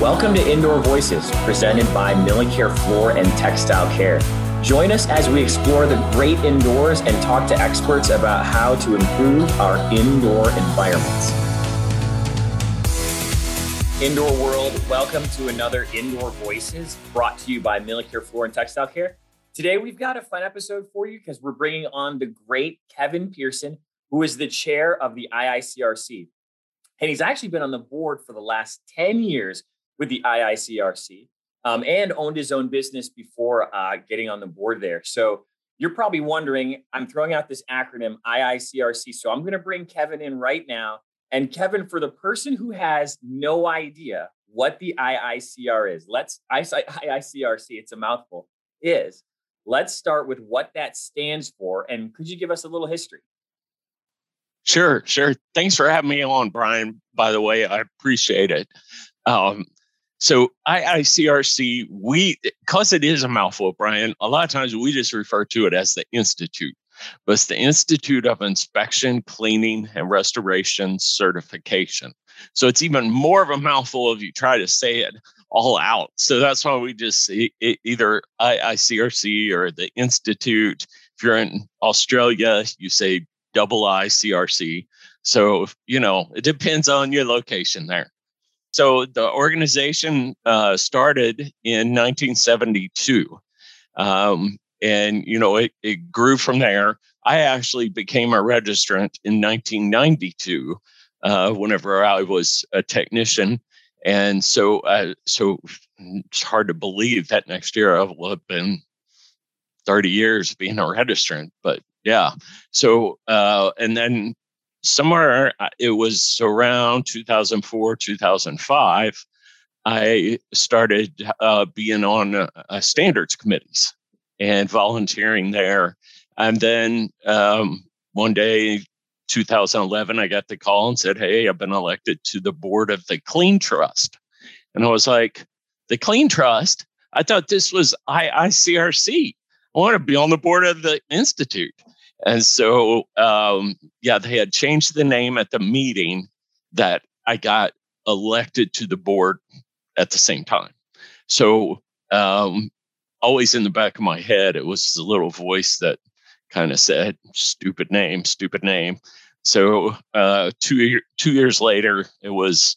Welcome to Indoor Voices, presented by Millicare Floor and Textile Care. Join us as we explore the great indoors and talk to experts about how to improve our indoor environments. Indoor world, welcome to another Indoor Voices brought to you by Millicare Floor and Textile Care. Today, we've got a fun episode for you because we're bringing on the great Kevin Pearson, who is the chair of the IICRC. And he's actually been on the board for the last 10 years with the IICRC um, and owned his own business before uh, getting on the board there. So you're probably wondering, I'm throwing out this acronym IICRC. So I'm going to bring Kevin in right now. And Kevin, for the person who has no idea what the IICR is, let's IICRC, it's a mouthful, is let's start with what that stands for. And could you give us a little history? Sure, sure. Thanks for having me on, Brian. By the way, I appreciate it. Um, so IICRC, we because it is a mouthful, Brian. A lot of times we just refer to it as the institute, but it's the Institute of Inspection, Cleaning, and Restoration Certification. So it's even more of a mouthful if you try to say it all out. So that's why we just either IICRC or the Institute. If you're in Australia, you say double ICRC. So, you know, it depends on your location there. So the organization uh, started in 1972. Um, and, you know, it, it grew from there. I actually became a registrant in 1992 uh, whenever I was a technician. And so, uh, so it's hard to believe that next year I will have been 30 years being a registrant, but yeah. So, uh, and then somewhere uh, it was around 2004, 2005, I started uh, being on uh, uh, standards committees and volunteering there. And then um, one day, 2011, I got the call and said, Hey, I've been elected to the board of the Clean Trust. And I was like, The Clean Trust? I thought this was IICRC. I want to be on the board of the Institute. And so, um, yeah, they had changed the name at the meeting that I got elected to the board at the same time. So, um, always in the back of my head, it was a little voice that kind of said, "Stupid name, stupid name." So, uh, two two years later, it was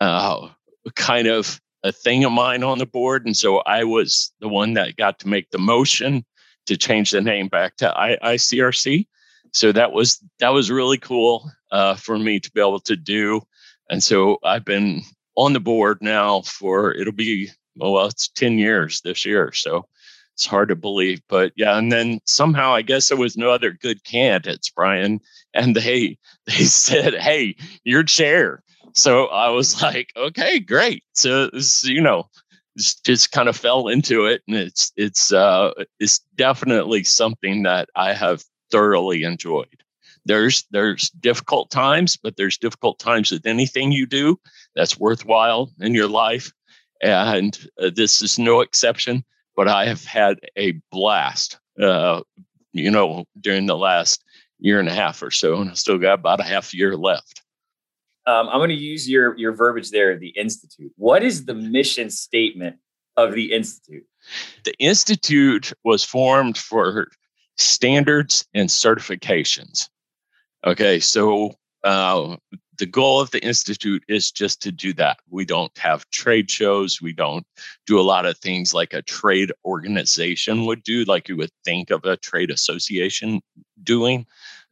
uh, kind of a thing of mine on the board, and so I was the one that got to make the motion to change the name back to ICRC. So that was that was really cool uh, for me to be able to do. And so I've been on the board now for it'll be well, it's 10 years this year. So it's hard to believe. But yeah, and then somehow I guess there was no other good candidates, Brian. And they they said, Hey, you're chair. So I was like, okay, great. So, you know, just kind of fell into it and it's it's uh it's definitely something that I have thoroughly enjoyed. There's there's difficult times, but there's difficult times with anything you do that's worthwhile in your life and uh, this is no exception, but I have had a blast uh you know during the last year and a half or so and I still got about a half year left. Um, I'm going to use your your verbiage there, the institute. What is the mission statement of the institute? The institute was formed for standards and certifications. Okay, so uh, the goal of the institute is just to do that. We don't have trade shows. We don't do a lot of things like a trade organization would do, like you would think of a trade association doing.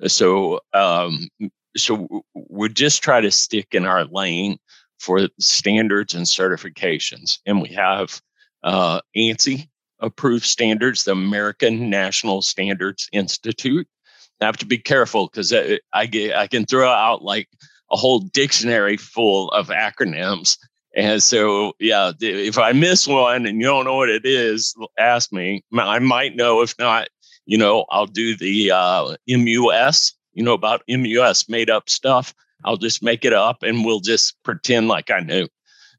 So um, so we just try to stick in our lane for standards and certifications. And we have uh, ANSI approved standards, the American National Standards Institute. I have to be careful because I, I, get, I can throw out like a whole dictionary full of acronyms. And so, yeah, if I miss one and you don't know what it is, ask me. I might know. If not, you know, I'll do the uh, MUS, you know, about MUS made up stuff. I'll just make it up and we'll just pretend like I knew.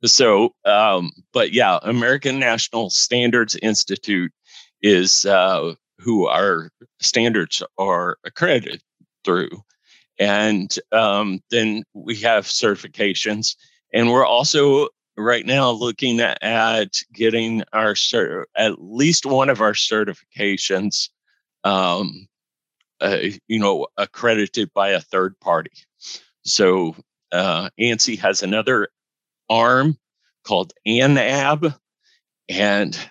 So, um, but yeah, American National Standards Institute is uh, who our standards are accredited through. And um, then we have certifications, and we're also right now looking at, getting our cert, at least one of our certifications, um, uh, you know, accredited by a third party. So uh, ANSI has another arm called ANAB, and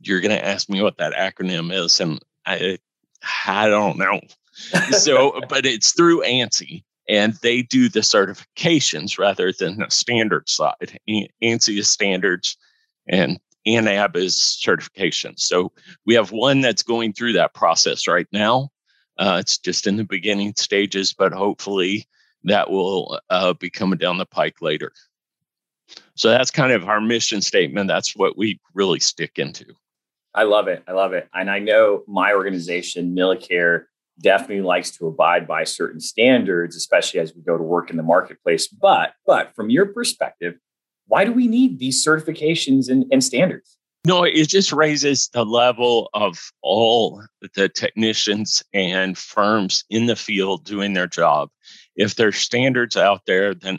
you're going to ask me what that acronym is, and I I don't know. so, but it's through ANSI, and they do the certifications rather than the standard side. ANSI is standards, and ANAB is certification. So we have one that's going through that process right now. Uh, it's just in the beginning stages, but hopefully that will uh, be coming down the pike later. So that's kind of our mission statement. That's what we really stick into. I love it. I love it. And I know my organization, Millicare, definitely likes to abide by certain standards, especially as we go to work in the marketplace. But but from your perspective, why do we need these certifications and, and standards? No, it just raises the level of all the technicians and firms in the field doing their job. If there's standards out there, then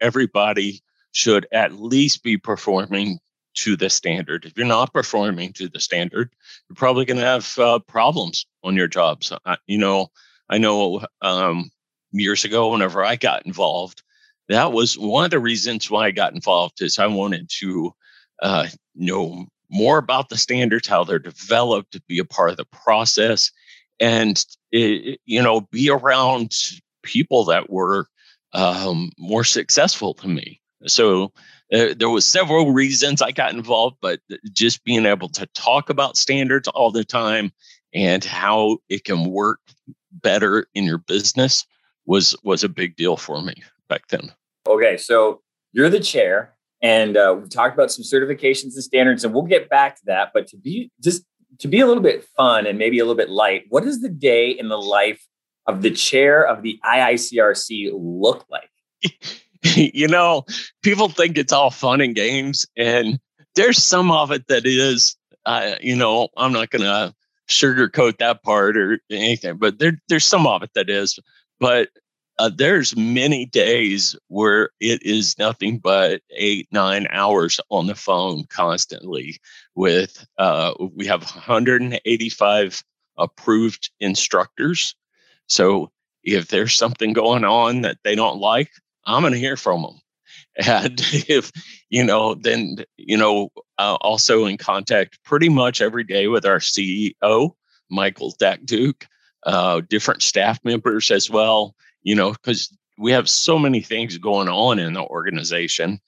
everybody should at least be performing to the standard. If you're not performing to the standard, you're probably going to have uh, problems on your jobs. Uh, you know, I know um, years ago, whenever I got involved, that was one of the reasons why I got involved is I wanted to uh, know more about the standards, how they're developed, to be a part of the process, and it, you know, be around people that were um, more successful than me. So uh, there was several reasons I got involved, but just being able to talk about standards all the time and how it can work better in your business was was a big deal for me back then. Okay, so you're the chair, and uh, we've talked about some certifications and standards, and we'll get back to that. But to be just to be a little bit fun and maybe a little bit light, what does the day in the life of the chair of the IICRC look like? you know, people think it's all fun and games, and there's some of it that is. Uh, you know, I'm not to sugarcoat that part or anything, but there, there's some of it that is. But uh, there's many days where it is nothing but eight, nine hours on the phone constantly. With uh, we have 185 approved instructors, so if there's something going on that they don't like, I'm going to hear from them. And if, you know, then, you know, uh, also in contact pretty much every day with our CEO, Michael Dakduk, uh, different staff members as well, you know, because we have so many things going on in the organization.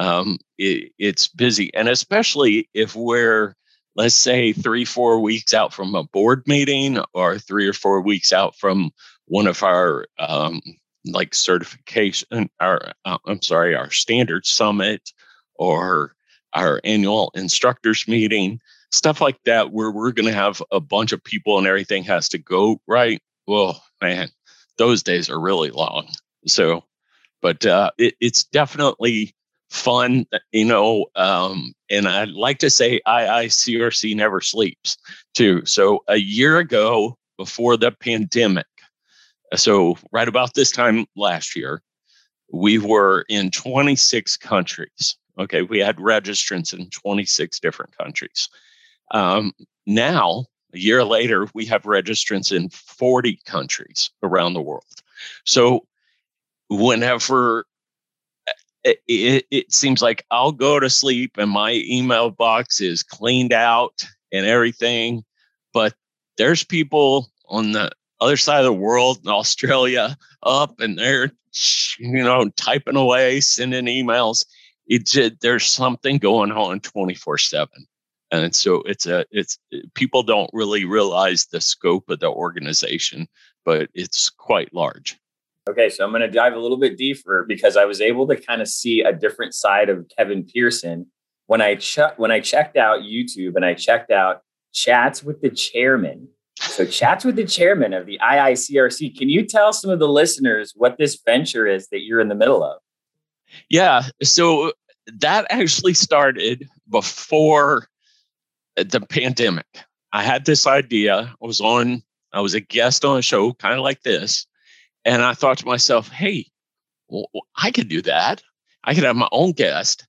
Um, it, it's busy. And especially if we're, let's say, three, four weeks out from a board meeting or three or four weeks out from one of our um, like certification our uh, i'm sorry our standard summit or our annual instructors meeting stuff like that where we're going to have a bunch of people and everything has to go right well man those days are really long so but uh, it, it's definitely fun you know um, and I'd like to say iicrc never sleeps too so a year ago before the pandemic so, right about this time last year, we were in 26 countries. Okay, we had registrants in 26 different countries. Um, now, a year later, we have registrants in 40 countries around the world. So, whenever eh, it, it, it, seems like I'll go to sleep and my email box is cleaned out and everything, but there's people on the other side of the world in Australia up and they're, you know, typing away, sending emails. It's there's something going on 24 seven. And so it's a, it's people don't really realize the scope of the organization, but it's quite large. Okay, so I'm going to dive a little bit deeper because I was able to kind of see a different side of Kevin Pearson when I ch- when I checked out YouTube and I checked out chats with the chairman so, chats with the chairman of the IICRC. Can you tell some of the listeners what this venture is that you're in the middle of? Yeah. So, that actually started before the pandemic. I had this idea. I was on, I was a guest on a show kind of like this. And I thought to myself, hey, well, I could do that. I could have my own guest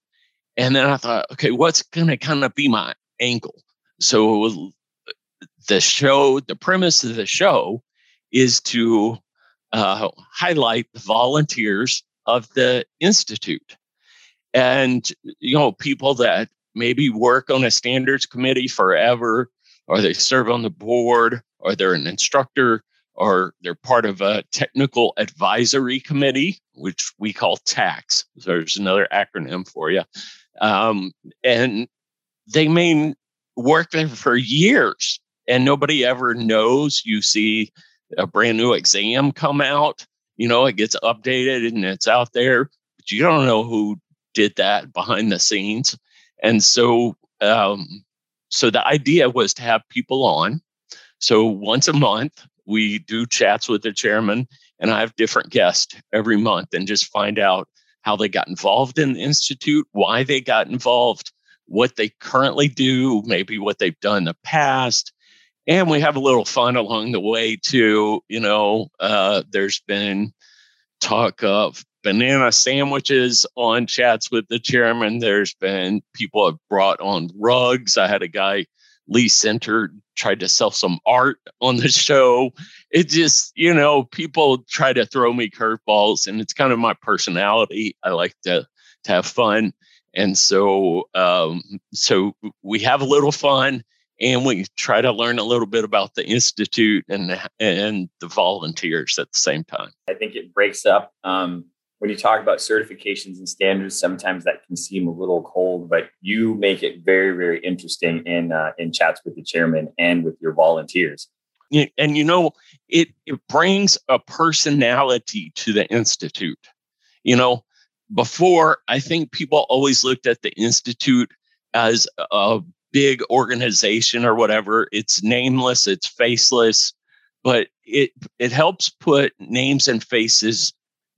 And then I thought, okay, what's going to kind of be my angle? So the show, the premise of the show is to uh, highlight the volunteers of the institute and you know people that maybe work on a standards committee forever or they serve on the board or they're an instructor or they're part of a technical advisory committee which we call TACs there's another acronym for you um, and they may work there for years and nobody ever knows. You see a brand new exam come out you know it gets updated and it's out there but you don't know who did that behind the scenes and so um, so the idea was to have people on so once a month we do chats with the chairman and i have different guests every month and just find out how they got involved in the institute why they got involved what they currently do maybe what they've done in the past and we have a little fun along the way too. You know, uh, there's been talk of banana sandwiches on chats with the chairman. There's been people have brought on rugs. I had a guy, Lee Senter, tried to sell some art on the show. It just, you know, people try to throw me curveballs, and it's kind of my personality. I like to to have fun, and so um, so we have a little fun and we try to learn a little bit about the institute and and the volunteers at the same time. I think it breaks up um, when you talk about certifications and standards. Sometimes that can seem a little cold, but you make it very very interesting in uh, in chats with the chairman and with your volunteers. And you know, it it brings a personality to the institute. You know, before I think people always looked at the institute as a big organization or whatever. It's nameless, it's faceless, but it it helps put names and faces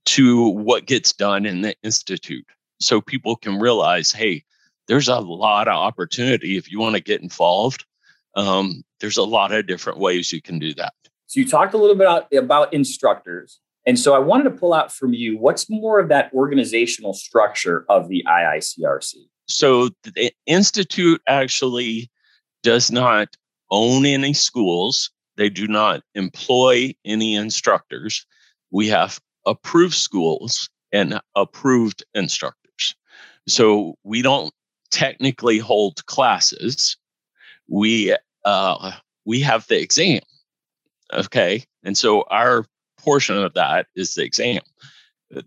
to what gets done in the institute so people can realize, hey, there's a lot of opportunity if you want to get involved. Um, there's a lot of different ways you can do that. So you talked a little bit about, about instructors. And so I wanted to pull out from you what's more of that organizational structure of the IICRC? So the institute actually does not own any schools. They do not employ any instructors. We have approved schools and approved instructors. So we don't technically hold classes. We uh, we have the exam okay? And so our portion of that is the exam.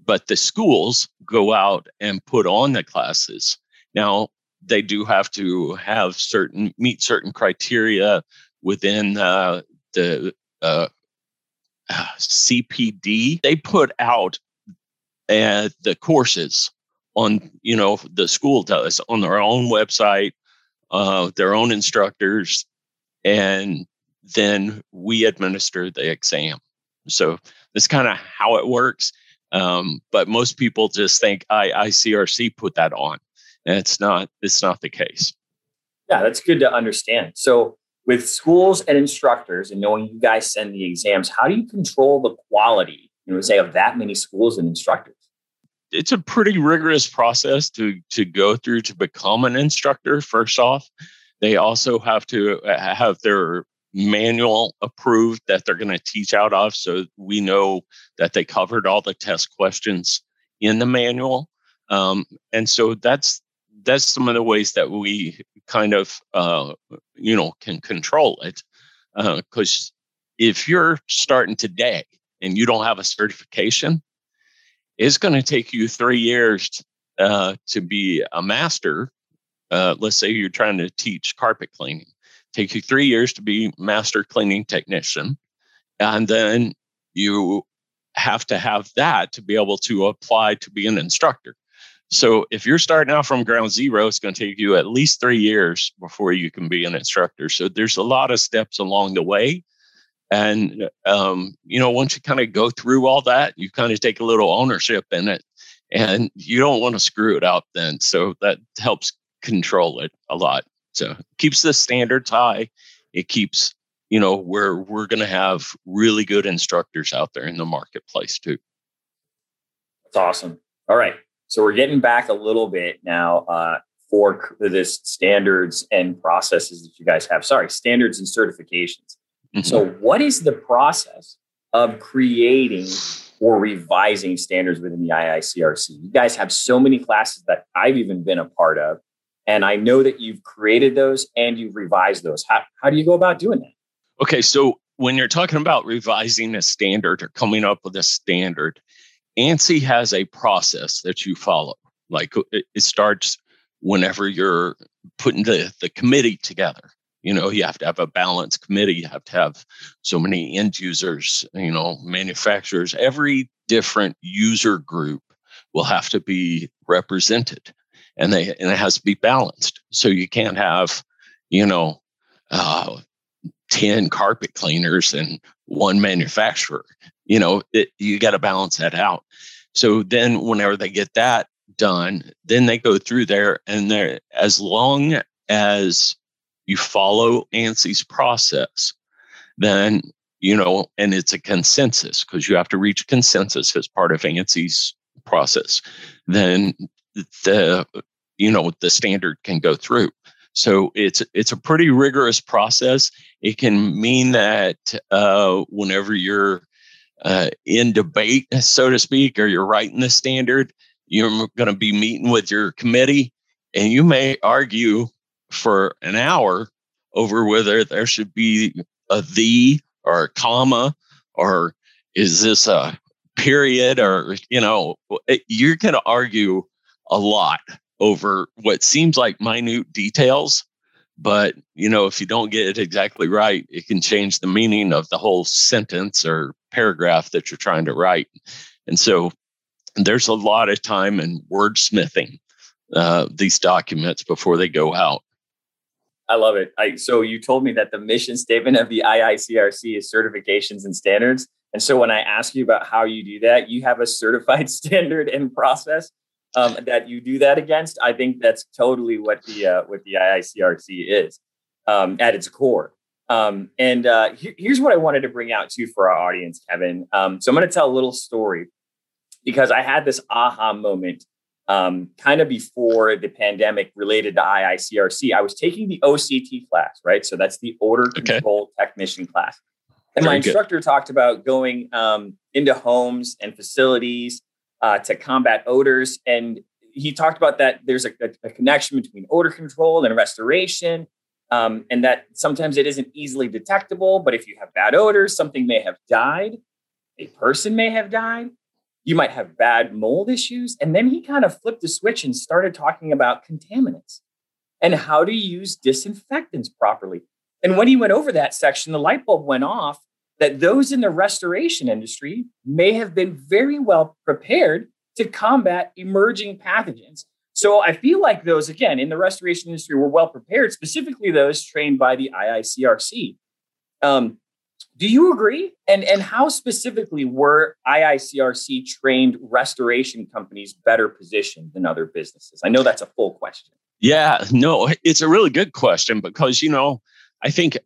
But the schools go out and put on the classes now, they do have to have certain meet certain criteria within uh, the uh, CPD. They put out uh, the courses on you know the school does on their own website, uh, their own instructors, and then we administer the exam. So that's kind of how it works. Um, but most people just think I, ICRC put that on. It's not it's not the case. Yeah, that's good to understand. So with schools and instructors and knowing you guys send the exams, how do you control the quality, you know, say of that many schools and instructors? It's a pretty rigorous process to to go through to become an instructor first off. They also have to uh, have their manual approved that they're going to teach out of so we know that they covered all the test questions in the manual um, and so that's that's some of the ways that we kind of uh, you know can control it because uh, if you're starting today and you don't have a certification it's going to take you three years uh, to be a master uh, let's say you're trying to teach carpet cleaning. Take you three years to be master cleaning technician and then you have to have that to be able to apply to be an instructor so if you're starting out from ground zero, it's going to take you at least three years before you can be an instructor. So there's a lot of steps along the way. And, um, you know, once you kind of go through all that, you kind of take a little ownership in it and you don't want to screw it up then. So that helps control it a lot. So keeps the standards high. It keeps, you know, where we're going to have really good instructors out there in the marketplace too. That's awesome. All right. So we're getting back a little bit now uh, for this standards and processes that you guys have. Sorry, standards and certifications. Mm-hmm. So, what is the process of creating or revising standards within the IICRC? You guys have so many classes that I've even been a part of. And I know that you've created those and you've revised those. How, how do you go about doing that? Okay, so when you're talking about revising a standard or coming up with a standard, ANSI has a process that you follow. Like it starts whenever you're putting the, the committee together. You know, you have to have a balanced committee. You have to have so many end users, you know, manufacturers. Every different user group will have to be represented and they and it has to be balanced. So you can't have, you know, uh, 10 carpet cleaners and one manufacturer. You know, it, you got to balance that out. So then whenever they get that done, then they go through there and there as long as you follow ANSI's process, then you know, and it's a consensus because you have to reach consensus as part of ANSI's process, then the you know the standard can go through. So it's it's a pretty rigorous process. It can mean that uh, whenever you're uh, in debate, so to speak, or you're writing the standard, you're going to be meeting with your committee, and you may argue for an hour over whether there should be a the or a comma or is this a period or you know you're going to argue a lot over what seems like minute details but you know if you don't get it exactly right it can change the meaning of the whole sentence or paragraph that you're trying to write and so there's a lot of time in wordsmithing uh, these documents before they go out I love it. I, so you told me that the mission statement of the IICRC is certifications and standards. And so when I ask you about how you do that, you have a certified standard and process um, that you do that against. I think that's totally what the uh, what the IICRC is um, at its core. Um, and uh, he- here's what I wanted to bring out to you for our audience, Kevin. Um, so I'm going to tell a little story because I had this aha moment um, kind of before the pandemic related to IICRC. I was taking the OCT class, right? So that's the odor control technician class. And Very my instructor good. talked about going um, into homes and facilities uh, to combat odors. And he talked about that there's a, a, connection between odor control and restoration. Um, and that sometimes it isn't easily detectable, but if you have bad odors, something may have died, a person may have died, you might have bad mold issues. And then he kind of flipped the switch and started talking about contaminants and how to use disinfectants properly. And when he went over that section, the light bulb went off that those in the restoration industry may have been very well prepared to combat emerging pathogens. So I feel like those, again, in the restoration industry were well prepared, specifically those trained by the IICRC. Um, do you agree? And and how specifically were IICRC trained restoration companies better positioned than other businesses? I know that's a full question. Yeah, no, it's a really good question because you know, I think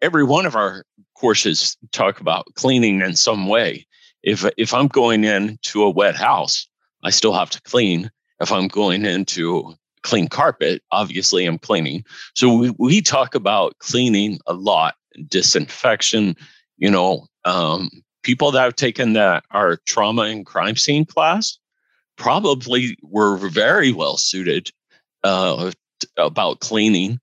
every one of our courses talk about cleaning in some way. If if I'm going into a wet house, I still have to clean. If I'm going into clean carpet, obviously I'm cleaning. So we, we talk about cleaning a lot, disinfection, you know, um, people that have taken that our trauma and crime scene class probably were very well suited uh, about cleaning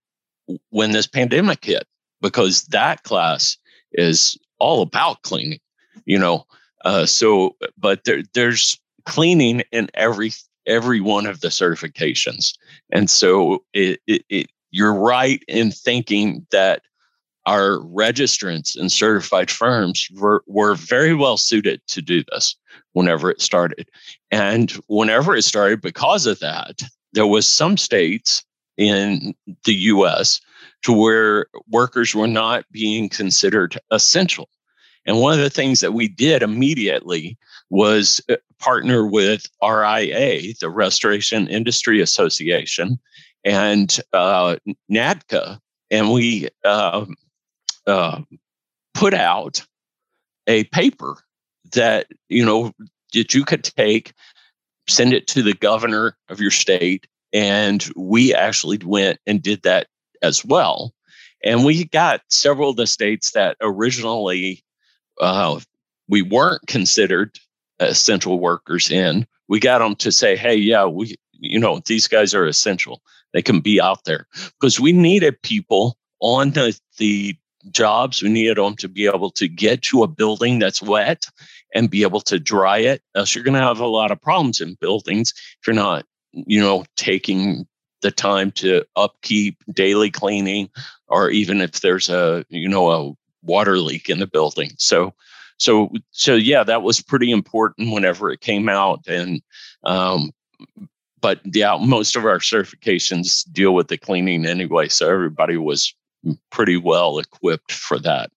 when this pandemic hit because that class is all about cleaning you know uh, so but there, there's cleaning in every every one of the certifications and so it, it, it you're right in thinking that our registrants and certified firms were, were very well suited to do this whenever it started. And whenever it started, because of that, there was some states in the US to where workers were not being considered essential. And one of the things that we did immediately was uh, partner with RIA, the Restoration Industry Association, and uh, NADCA, and we uh, uh, put out a paper that you know that you could take send it to the governor of your state. And we actually went and did that as well. And we got several of the states that originally uh, we weren't considered essential workers in. We got them to say, hey, yeah, we, you know, these guys are essential. They can be out there because we needed people on the, the jobs. We needed them to be able to get to a building that's wet and be able to dry it. Else you're going to have a lot of problems in buildings if you're not, you know, taking the time to upkeep daily cleaning or even if there's a, you know, a water leak in the building. So, so, so yeah, that was pretty important whenever it came out. And, um, but yeah, most of our certifications deal with the cleaning anyway. So everybody was pretty well equipped for that.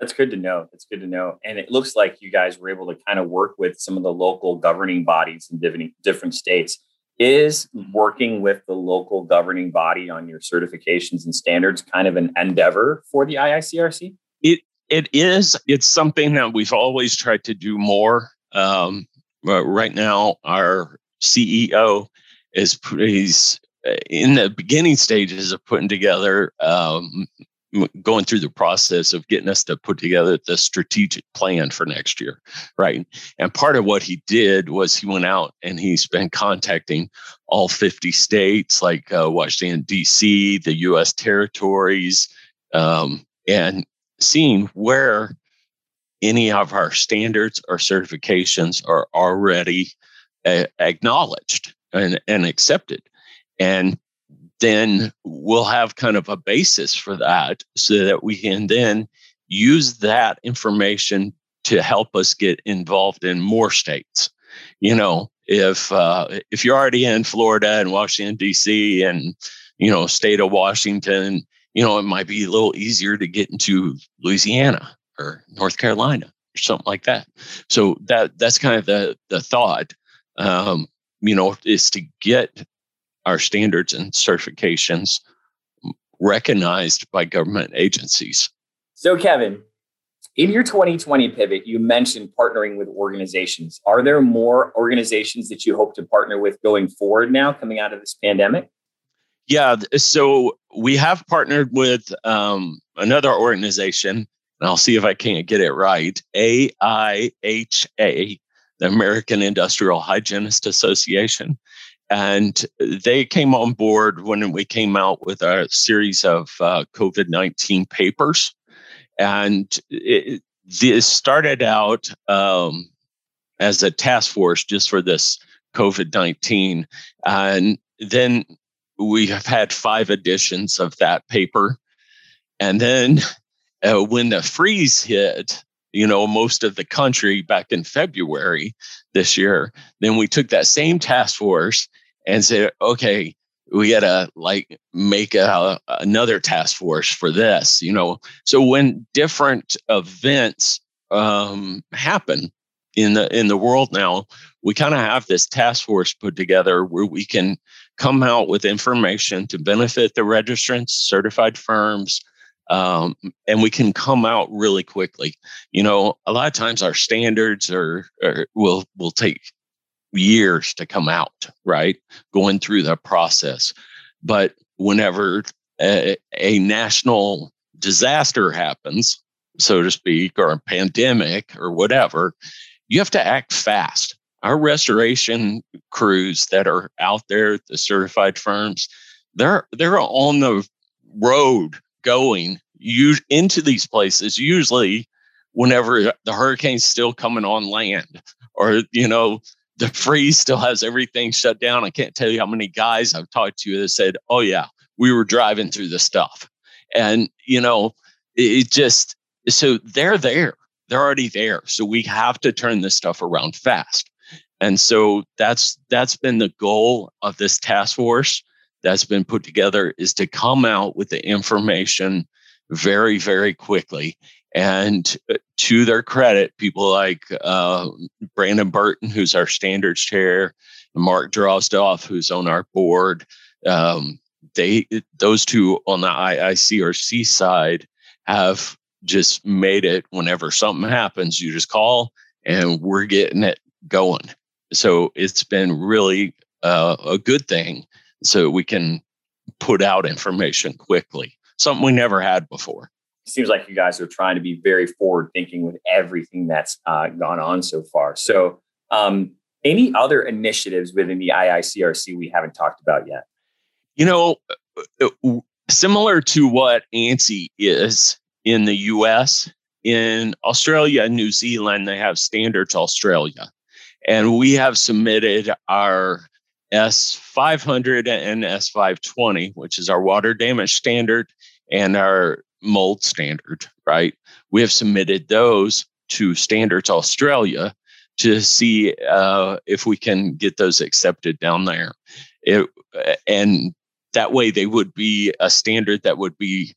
That's good to know. That's good to know. And it looks like you guys were able to kind of work with some of the local governing bodies in different, different states. Is working with the local governing body on your certifications and standards kind of an endeavor for the IICRC? It it is. It's something that we've always tried to do more. Um, right now, our CEO is he's uh, in the beginning stages of putting together um, going through the process of getting us to put together the strategic plan for next year right? And part of what he did was he went out and he's been contacting all 50 states like uh, washington d.c the u.s territories um, and seeing where any of our standards or certifications are already uh, acknowledged and, and accepted. And then we'll have kind of a basis for that so that we can then use that information to help us get involved in more states. You know, if uh, if you're already in Florida and Washington D.C. and you know state of Washington, you know it might be a little easier to get into Louisiana or North Carolina or something like that. So that that's kind of the the thought. Um, you know, is to get our standards and certifications recognized by government agencies. So, Kevin, in your 2020 pivot, you mentioned partnering with organizations. Are there more organizations that you hope to partner with going forward now, coming out of this pandemic? Yeah, so we have partnered with um, another organization, and I'll see if I can't get it right AIHA, the American Industrial Hygienist Association. And they came on board when we came out with a series of uh, COVID 19 papers. And it, this started out um, as a task force just for this COVID 19. And then we have had five editions of that paper. And then uh, when the freeze hit, you know, most of the country back in February this year. Then we took that same task force and said, okay, we got to like make a, another task force for this, you know. So when different events um, happen in the in the world now, we kind of have this task force put together where we can come out with information to benefit the registrants, certified firms, um, and we can come out really quickly. You know, a lot of times our standards are, are will will take years to come out, right? Going through the process. But whenever a, a, national disaster happens, so to speak, or a pandemic or whatever, you have to act fast. Our restoration crews that are out there, the certified firms, they're they're on the road going you into these places usually whenever the hurricane's still coming on land or you know the freeze still has everything shut down. I can't tell you how many guys I've talked to that said, "Oh yeah, we were driving through the stuff," and you know, it just so they're there, they're already there. So we have to turn this stuff around fast, and so that's that's been the goal of this task force that's been put together is to come out with the information very very quickly and uh, to their credit, people like uh, Brandon Burton, who's our standards chair, Mark Drozdov, who's on our board, um, they those two on the IICRC side have just made it. Whenever something happens, you just call, and we're getting it going. So it's been really uh, a good thing so we can put out information quickly, something we never had before. Seems like you guys are trying to be very forward thinking with everything that's uh, gone on so far. So, um, any other initiatives within the IICRC we haven't talked about yet? You know, uh, uh, similar to what ANSI is in the US, in Australia and New Zealand, they have Standards Australia. And we have submitted our S500 and S520, which is our water damage standard and our mold standard, right? We have submitted those to Standards Australia to see uh, if we can get those accepted down there. It, and that way they would be a standard that would be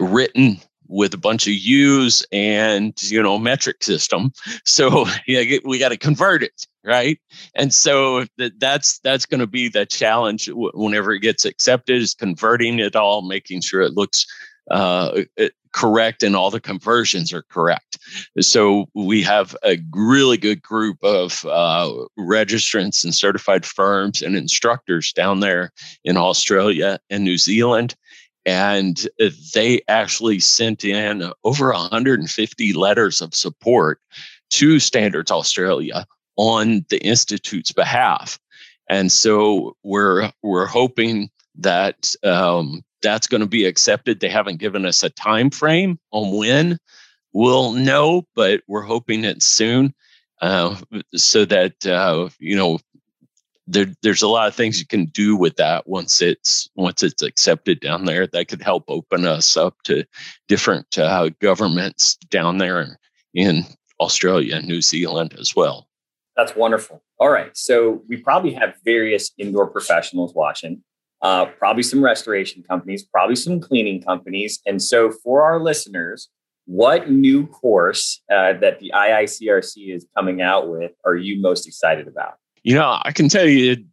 written with a bunch of U's and you know metric system. So yeah, we got to convert it, right? And so that, that's that's going to be the challenge whenever it gets accepted is converting it all, making sure it looks uh, correct and all the conversions are correct. So we have a really good group of uh, registrants and certified firms and instructors down there in Australia and New Zealand. And they actually sent in over 150 letters of support to Standards Australia on the Institute's behalf. And so we're we're hoping that um, that's going to be accepted. They haven't given us a time frame on when we'll know, but we're hoping it soon, uh, so that uh, you know there, there's a lot of things you can do with that once it's once it's accepted down there. That could help open us up to different uh, governments down there in Australia and New Zealand as well. That's wonderful. All right, so we probably have various indoor professionals watching uh, probably some restoration companies, probably some cleaning companies. And so, for our listeners, what new course uh, that the IICRC is coming out with are you most excited about? You know, I can tell you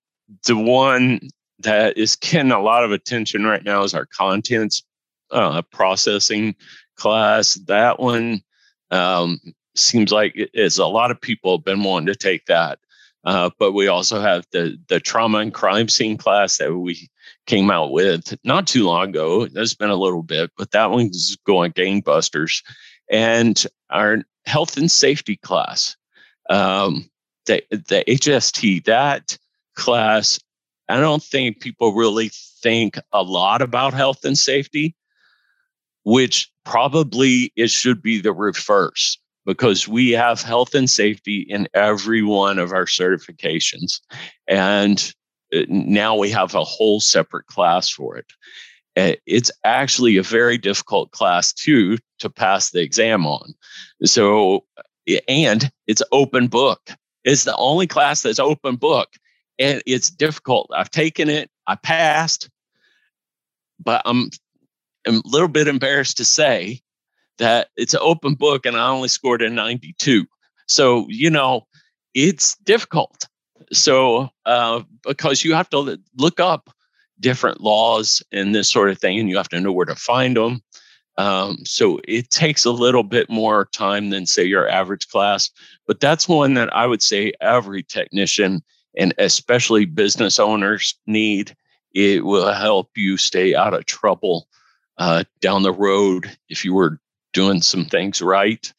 the one that is getting a lot of attention right now is our contents uh, processing class. That one um, seems like it's a lot of people have been wanting to take that. Uh, but we also have the the trauma and crime scene class that we came out with not too long ago. That's been a little bit, but that one's going gangbusters. And our health and safety class, um, the, the HST, that class, I don't think people really think a lot about health and safety, which probably it should be the reverse because we have health and safety in every one of our certifications. And uh, now we have a whole separate class for it. It's actually a very difficult class too to pass the exam on. So, and it's open book. It's the only class that's open book, and it's difficult. I've taken it, I passed, but I'm, I'm a little bit embarrassed to say that it's an open book, and I only scored a 92. So, you know, it's difficult. So, uh, because you have to look up different laws and this sort of thing, and you have to know where to find them. Um, so it takes a little bit more time than say your average class, but that's one that I would say every technician and especially business owners need. It will help you stay out of trouble uh, down the road if you were doing some things right.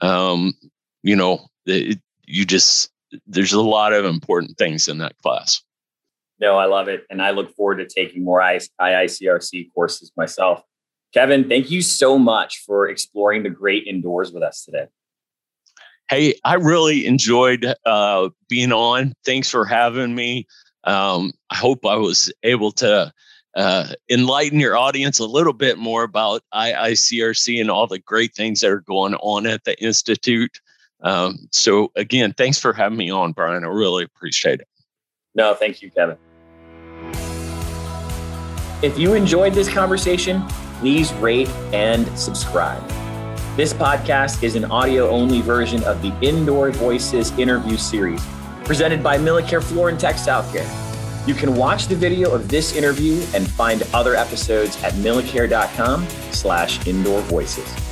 Um, you know, it, you just there's a lot of important things in that class. No, I love it. And I look forward to taking more IICRC courses myself. Kevin, thank you so much for exploring the great indoors with us today. Hey, I really enjoyed uh, being on. Thanks for having me. Um, I hope I was able to uh, enlighten your audience a little bit more about IICRC and all the great things that are going on at the Institute. Um, so again, thanks for having me on, Brian. I really appreciate it. No, thank you, Kevin. If you enjoyed this conversation, please rate and subscribe. This podcast is an audio only version of the Indoor Voices interview series presented by Millicare Floor and Textile Care. You can watch the video of this interview and find other episodes at millicare.com slash indoor voices.